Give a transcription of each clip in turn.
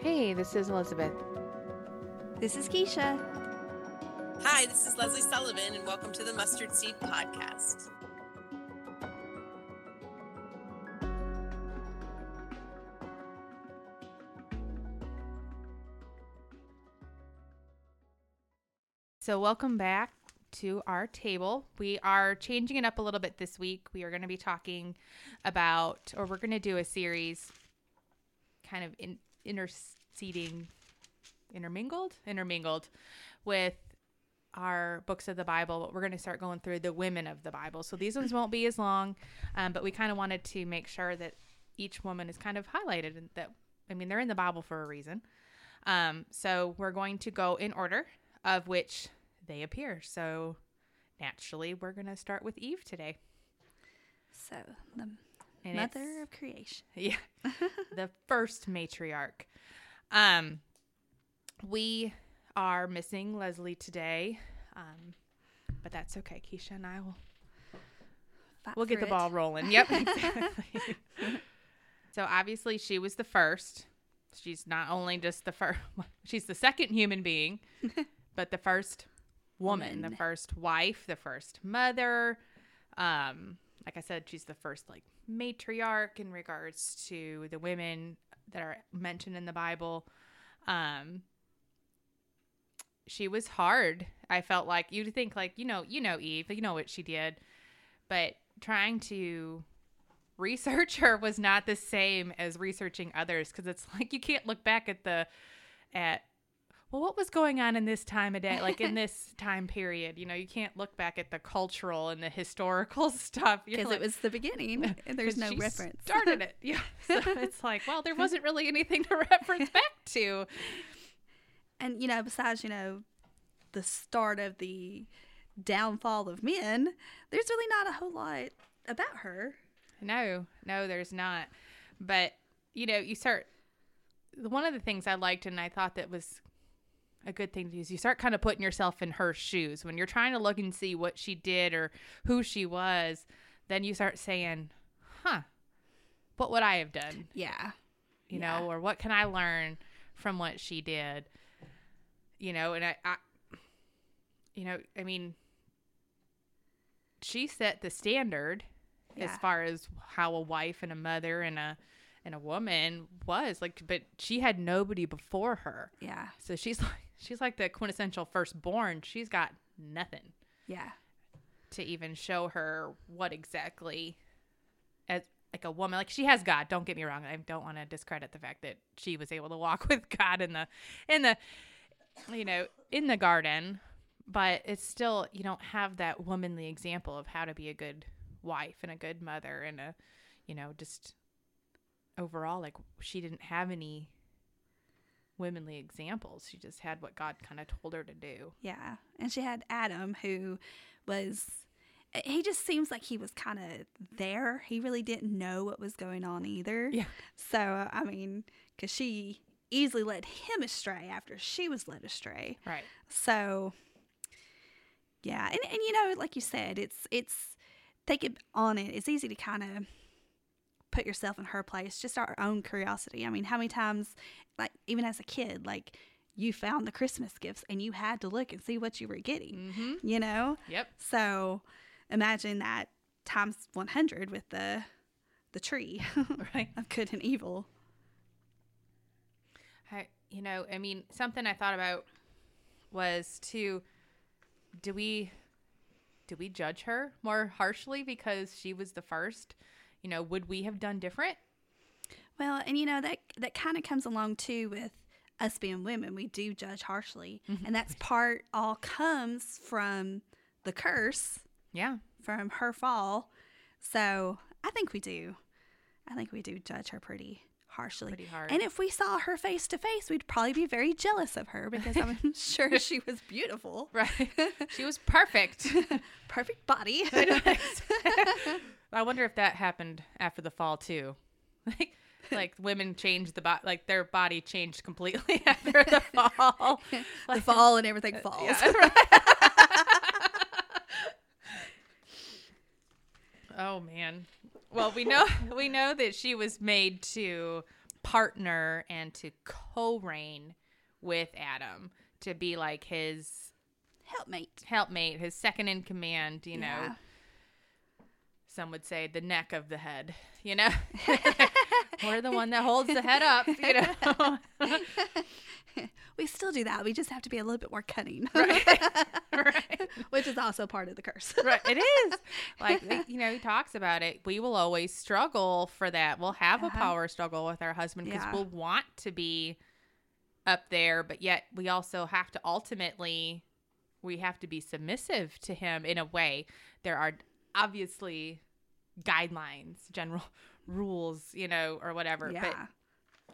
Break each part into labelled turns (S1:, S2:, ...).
S1: Hey, this is Elizabeth.
S2: This is Keisha.
S3: Hi, this is Leslie Sullivan, and welcome to the Mustard Seed Podcast.
S1: So, welcome back to our table. We are changing it up a little bit this week. We are going to be talking about, or we're going to do a series kind of in, interceding, intermingled, intermingled with our books of the Bible. But we're going to start going through the women of the Bible. So, these ones won't be as long, um, but we kind of wanted to make sure that each woman is kind of highlighted and that, I mean, they're in the Bible for a reason. Um, so, we're going to go in order of which they appear. So naturally, we're going to start with Eve today.
S2: So, the
S1: And
S2: mother of creation.
S1: yeah, the first matriarch. Um, we are missing Leslie today, um, but that's okay. Keisha and I will
S2: Fight
S1: we'll get the
S2: it.
S1: ball rolling. Yep, exactly. so obviously, she was the first. She's not only just the first; she's the second human being, but the first woman, the first wife, the first mother. Um, like I said, she's the first like matriarch in regards to the women that are mentioned in the Bible. Um, she was hard. I felt like you'd think like you know you know Eve, you know what she did, but trying to research her was not the same as researching others because it's like you can't look back at the at well what was going on in this time of day like in this time period you know you can't look back at the cultural and the historical stuff
S2: Because
S1: like-
S2: it was the beginning, and there's no reference.
S1: started it yeah so it's like well there wasn't really anything to reference back to
S2: and, you know, besides, you know, the start of the downfall of men, there's really not a whole lot about her.
S1: No, no, there's not. But you know, you start. One of the things I liked, and I thought that was a good thing to do, is you start kind of putting yourself in her shoes when you're trying to look and see what she did or who she was. Then you start saying, "Huh, what would I have done?"
S2: Yeah.
S1: You
S2: Yeah.
S1: know, or what can I learn from what she did? You know, and I, I you know, I mean, she set the standard as far as how a wife and a mother and a and a woman was like but she had nobody before her
S2: Yeah.
S1: so she's like she's like the quintessential firstborn. She's got nothing
S2: Yeah.
S1: to even show her what exactly as like a woman like she has god. Don't get me wrong. I don't want to discredit the fact that she was able to walk with god in the in the you know in the garden but it's still you don't have that womanly example of how to be a good wife and a good mother and a you know just overall like she didn't have any womanly examples she just had what god kind of told her to do
S2: Yeah. And she had Adam, who was, eh, he just seems like he was kind of there. He really didn't know what was going on either.
S1: Yeah.
S2: So, I mean, because she easily led him astray after she was led astray.
S1: right
S2: So, yeah. And, and you know, like you said, it's, it's, take it on it. It's easy to kind of put yourself in her place, just our own curiosity. I mean, how many times, like, even as a kid, like, you found the Christmas gifts and you had to look and see what you were getting,
S1: mm-hmm
S2: you know?
S1: yep
S2: So imagine that times 100 with the the tree
S1: right
S2: of good and evil.
S1: I, you know, I mean, something I thought about was to do we do we judge her more harshly because she was the first? You know, would we have done different?
S2: Well, and you know that that kind of comes along too with us being women. We do judge harshly, mm-hmm. and that's part all comes from the curse
S1: Yeah.
S2: from her fall. So I think we do. I think we do judge her pretty harshly.
S1: Pretty hard.
S2: And if we saw her face to face, we'd probably be very jealous of her because I'm sure she was beautiful.
S1: Right. she was perfect.
S2: Perfect body.
S1: I wonder if that happened after the fall too. Like like women changed the body like their body changed completely after the fall.
S2: the fall and everything uh, falls.
S1: Yeah, right. oh man. Well, we know we know that she was made to partner and to co-reign with Adam, to be like his
S2: Helpmate.
S1: helpmate, his second in command, you know.
S2: Yeah.
S1: Some would say the neck of the head, you know. We're the one that holds the head up, you know.
S2: We still do that. We just have to be a little bit more cunning.
S1: right. right.
S2: Which is also part of the curse.
S1: Right. It is. Like, you know, he talks about it. We will always struggle for that. We'll have a power struggle with our husband because
S2: Yeah.
S1: we'll want to be up there, but yet we also have to ultimately we have to be submissive to him in a way. There are obviously guidelines, general rules, you know, or whatever.
S2: yeah.
S1: But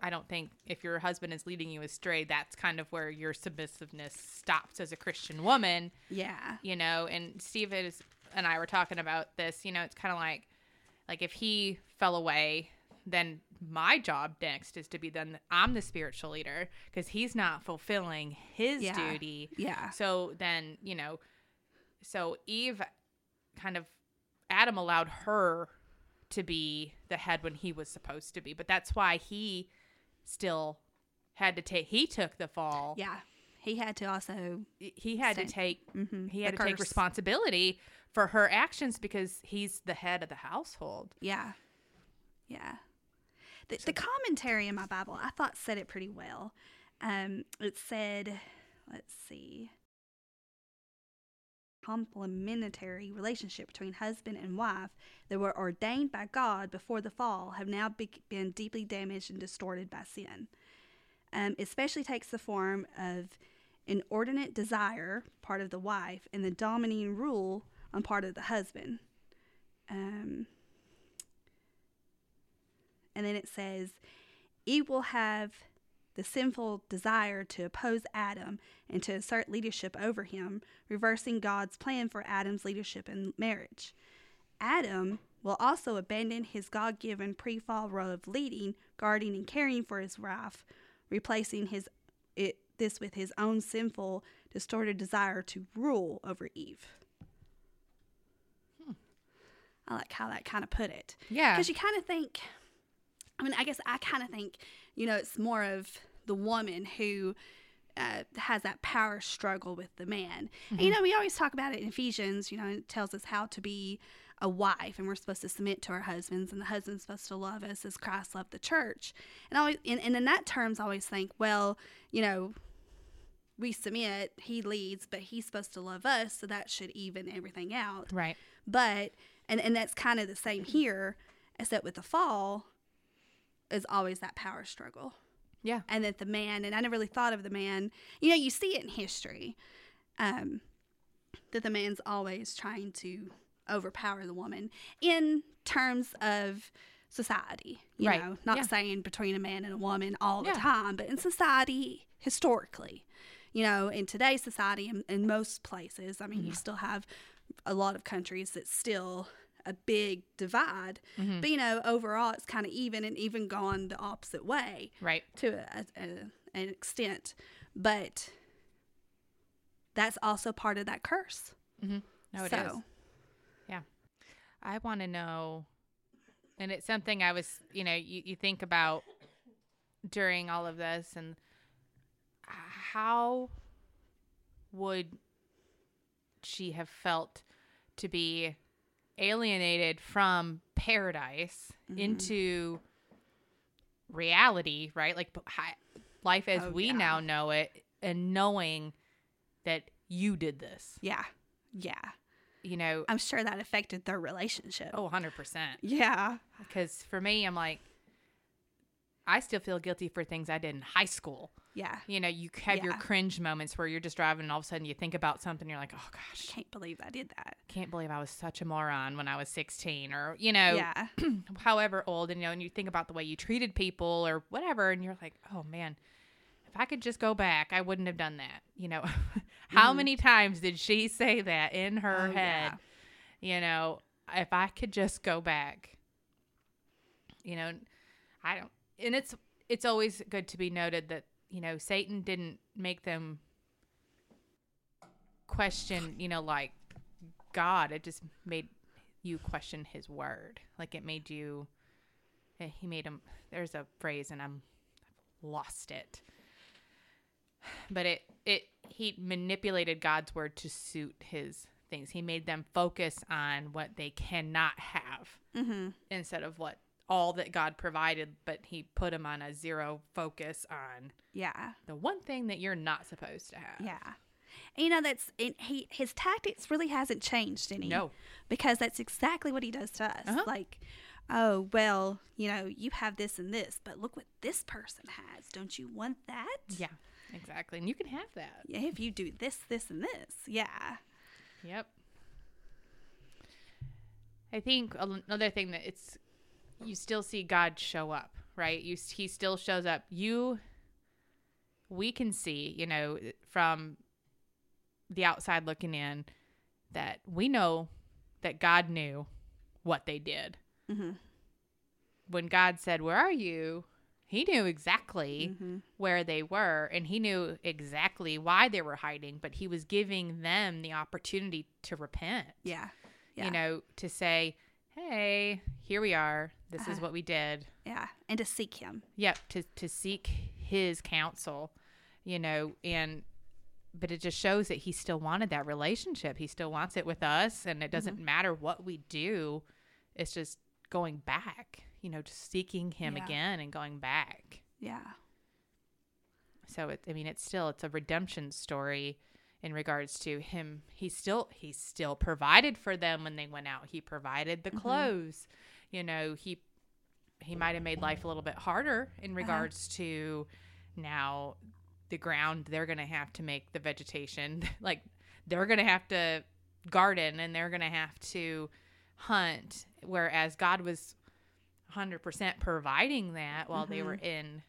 S1: I don't think if your husband is leading you astray, that's kind of where your submissiveness stops as a Christian woman
S2: yeah.
S1: you know and steve is and i were talking about this you know it's kind of like like if he fell away then my job next is to be then i'm the spiritual leader because he's not fulfilling his
S2: Yeah.
S1: duty
S2: Yeah.
S1: so then you know so eve kind of adam allowed her to be the head when he was supposed to be but that's why he still had to take he took the fall
S2: Yeah. He had to also.
S1: he had to take
S2: mhm,
S1: he had to take responsibility for her actions because he's the head of the household.
S2: Yeah. Yeah. The, the commentary in my Bible, I thought said it pretty well. Um, it said, let's see, complementary relationship between husband and wife that were ordained by God before the fall have now be- been deeply damaged and distorted by sin. Um, especially takes the form of inordinate desire, part of the wife, and the dominating rule on part of the husband. Um, and then it says, Eve will have the sinful desire to oppose Adam and to assert leadership over him, reversing God's plan for Adam's leadership in marriage. Adam will also abandon his God given pre fall role of leading, guarding, and caring for his wife, replacing his it, this with his own sinful, distorted desire to rule over Eve. Hmm. I like how that kind of put it.
S1: Yeah.
S2: Because you kind of think, I mean, I guess I kind of think, you know, it's more of the woman who uh, has that power struggle with the man. And, you know, we always talk about it in Ephesians, you know, it tells us how to be a wife and we're supposed to submit to our husbands and the husband's supposed to love us as Christ loved the church. And always, and, and in that terms, I always think, well, you know, we submit, he leads, but he's supposed to love us, so that should even everything out.
S1: right.
S2: But and and that's kind of the same here, except with the fall, is always that power struggle,
S1: Yeah.
S2: and that the man and I never really thought of the man. You know, you see it in history, um, that the man's always trying to overpower the woman in terms of society. You
S1: Right.
S2: know, not
S1: Yeah.
S2: saying between a man and a woman all the time, but in society historically. You know, in today's society, in, in most places, I mean,
S1: Mm-hmm.
S2: you still have a lot of countries that still a big divide.
S1: Mm-hmm.
S2: But, you know, overall, it's kind of even and even gone the opposite way
S1: Right.
S2: to a, a, an extent. But that's also part of that curse. Mm-hmm.
S1: No, it is.
S2: so,
S1: Yeah. I want to know, and it's something I was, you know, you, you think about during all of this, and how would she have felt to be alienated from paradise
S2: Mm-hmm.
S1: into reality, right? Like hi- life as
S2: Oh,
S1: we
S2: yeah.
S1: now know it, and knowing that you did this,
S2: yeah. Yeah.
S1: you know,
S2: I'm sure that affected their relationship.
S1: oh, 100%.
S2: Yeah.
S1: Because for me, I'm like, I still feel guilty for things I did in high school.
S2: Yeah.
S1: You know, you have your cringe moments where you're just driving and all of a sudden you think about something, you're like, oh gosh, I
S2: Can't believe I did that.
S1: can't believe I was such a moron when I was 16 or, you know,
S2: Yeah.
S1: however old. And, you know, and you think about the way you treated people or whatever. And you're like, oh man, if I could just go back, I wouldn't have done that. You know, how mm-hmm. many times did she say that in her
S2: Oh,
S1: head? You know, if I could just go back, you know, I don't, and it's, it's always good to be noted that, you know, Satan didn't make them question, you know, like God. It just made you question his word. Like it made you eh, he made him. There's a phrase, and I'm I've lost it. But it it he manipulated God's word to suit his things. He made them focus on what they cannot have
S2: Mm-hmm.
S1: instead of what all that God provided. But he put him on a zero focus on
S2: Yeah.
S1: the one thing that you're not supposed to have.
S2: Yeah. And, you know that's and he his tactics really hasn't changed any.
S1: No.
S2: because that's exactly what he does to us.
S1: Uh-huh.
S2: Like, oh well, you know, you have this and this, but look what this person has. Don't you want that?
S1: Yeah. Exactly. And you can have that.
S2: Yeah, if you do this, this, and this, yeah,
S1: Yep. I think another thing that it's you still see God show up, right? You he still shows up. You we can see, you know, from the outside looking in that we know that God knew what they did.
S2: mm-hmm.
S1: When God said, "Where are you?" He knew exactly
S2: Mm-hmm.
S1: where they were and he knew exactly why they were hiding, but he was giving them the opportunity to repent.
S2: yeah, yeah,
S1: you know, to say, "Hey, here we are. This is
S2: Uh-huh.
S1: what we did."
S2: yeah, and to seek him,
S1: Yep, to to seek his counsel, you know, and but it just shows that he still wanted that relationship. He still wants it with us, and it doesn't
S2: Mm-hmm.
S1: matter what we do. It's just going back, you know, just seeking him
S2: Yeah.
S1: again and going back.
S2: yeah,
S1: So it, I mean, it's still it's a redemption story in regards to him. He still he still provided for them when they went out. He provided the
S2: Mhm.
S1: clothes. You know, he he might have made life a little bit harder in regards to now the ground they're going to have to make the vegetation like they're going to have to garden and they're going to have to hunt whereas God was 100% providing that while they
S2: Mhm.
S1: were in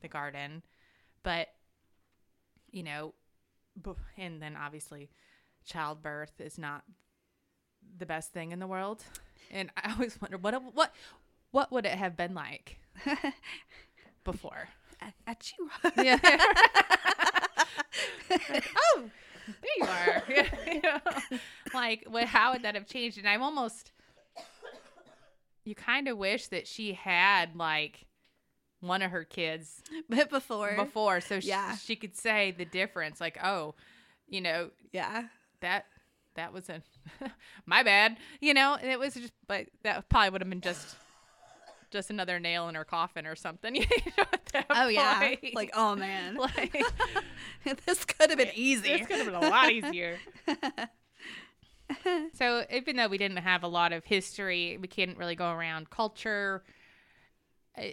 S1: the garden but you know and then obviously childbirth is not the best thing in the world. And i always wonder what what what would it have been like before?
S2: At, at you.
S1: yeah. Oh there you are. You know, like what how would that have changed? And i'm almost you kind of wish that she had like one of her kids
S2: but before,
S1: before so she,
S2: Yeah.
S1: she could say the difference like oh you know
S2: yeah,
S1: that that was a my bad you know it was just but that probably would have been just just another nail in her coffin or something you know,
S2: oh yeah,
S1: point.
S2: like oh man,
S1: like
S2: this could have been easy.
S1: this could have been a lot easier so even though we didn't have a lot of history we couldn't really go around culture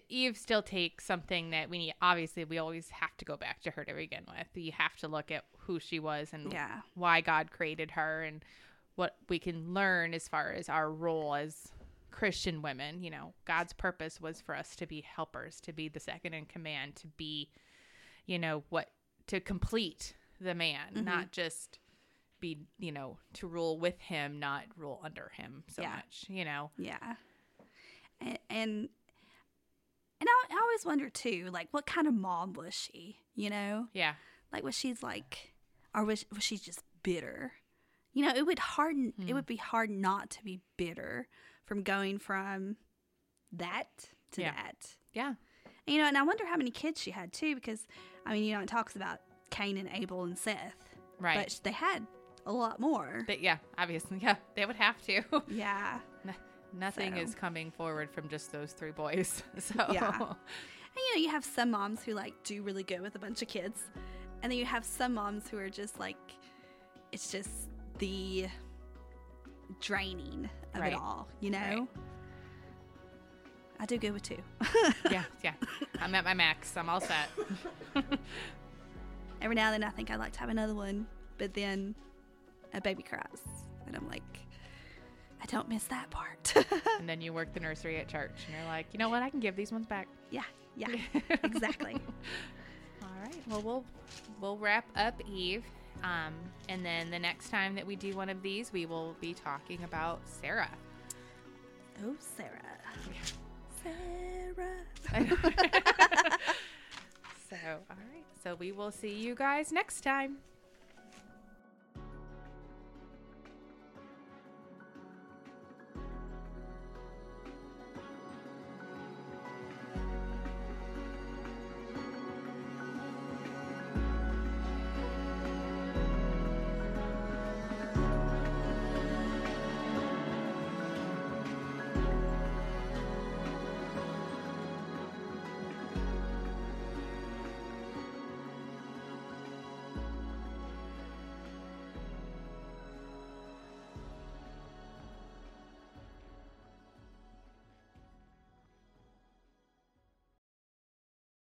S1: eve still takes something that we need obviously we always have to go back to her to begin with. You have to look at who she was and
S2: yeah,
S1: why god created her and what we can learn as far as our role as christian women. You know god's purpose was for us to be helpers to be the second in command to be you know what to complete the man
S2: Mhm.
S1: not just be you know to rule with him not rule under him so
S2: Yeah.
S1: much you know?
S2: Yeah, and and, and I, I always wonder too, like what kind of mom was she? You know,
S1: yeah
S2: like was she's like, or was was she just bitter? You know, it would harden. It
S1: Hmm.
S2: would be hard not to be bitter from going from that to
S1: Yeah.
S2: that.
S1: yeah
S2: And, you know, and I wonder how many kids she had too, because I mean, you know, it talks about Cain and Abel and Seth,
S1: right
S2: but they had a lot more.
S1: but yeah obviously yeah they would have to
S2: yeah.
S1: nothing
S2: So-
S1: is coming forward from just those three boys so
S2: Yeah. And you know, you have some moms who like do really good with a bunch of kids, and then you have some moms who are just like, it's just the draining of
S1: Right.
S2: it all. You know.
S1: Right.
S2: I do good with two.
S1: yeah, yeah. I'm at my max. I'm all set.
S2: Every now and then, I think I'd like to have another one, but then a baby cries, and I'm like, I don't miss that part.
S1: and then you work the nursery at church, and you're like, you know what? I can give these ones back.
S2: yeah, yeah, exactly.
S1: All right. Well, we'll we'll wrap up Eve, um, and then the next time that we do one of these, we will be talking about Sarah.
S2: Oh, Sarah. Sarah.
S1: so, all right. So we will see you guys next time.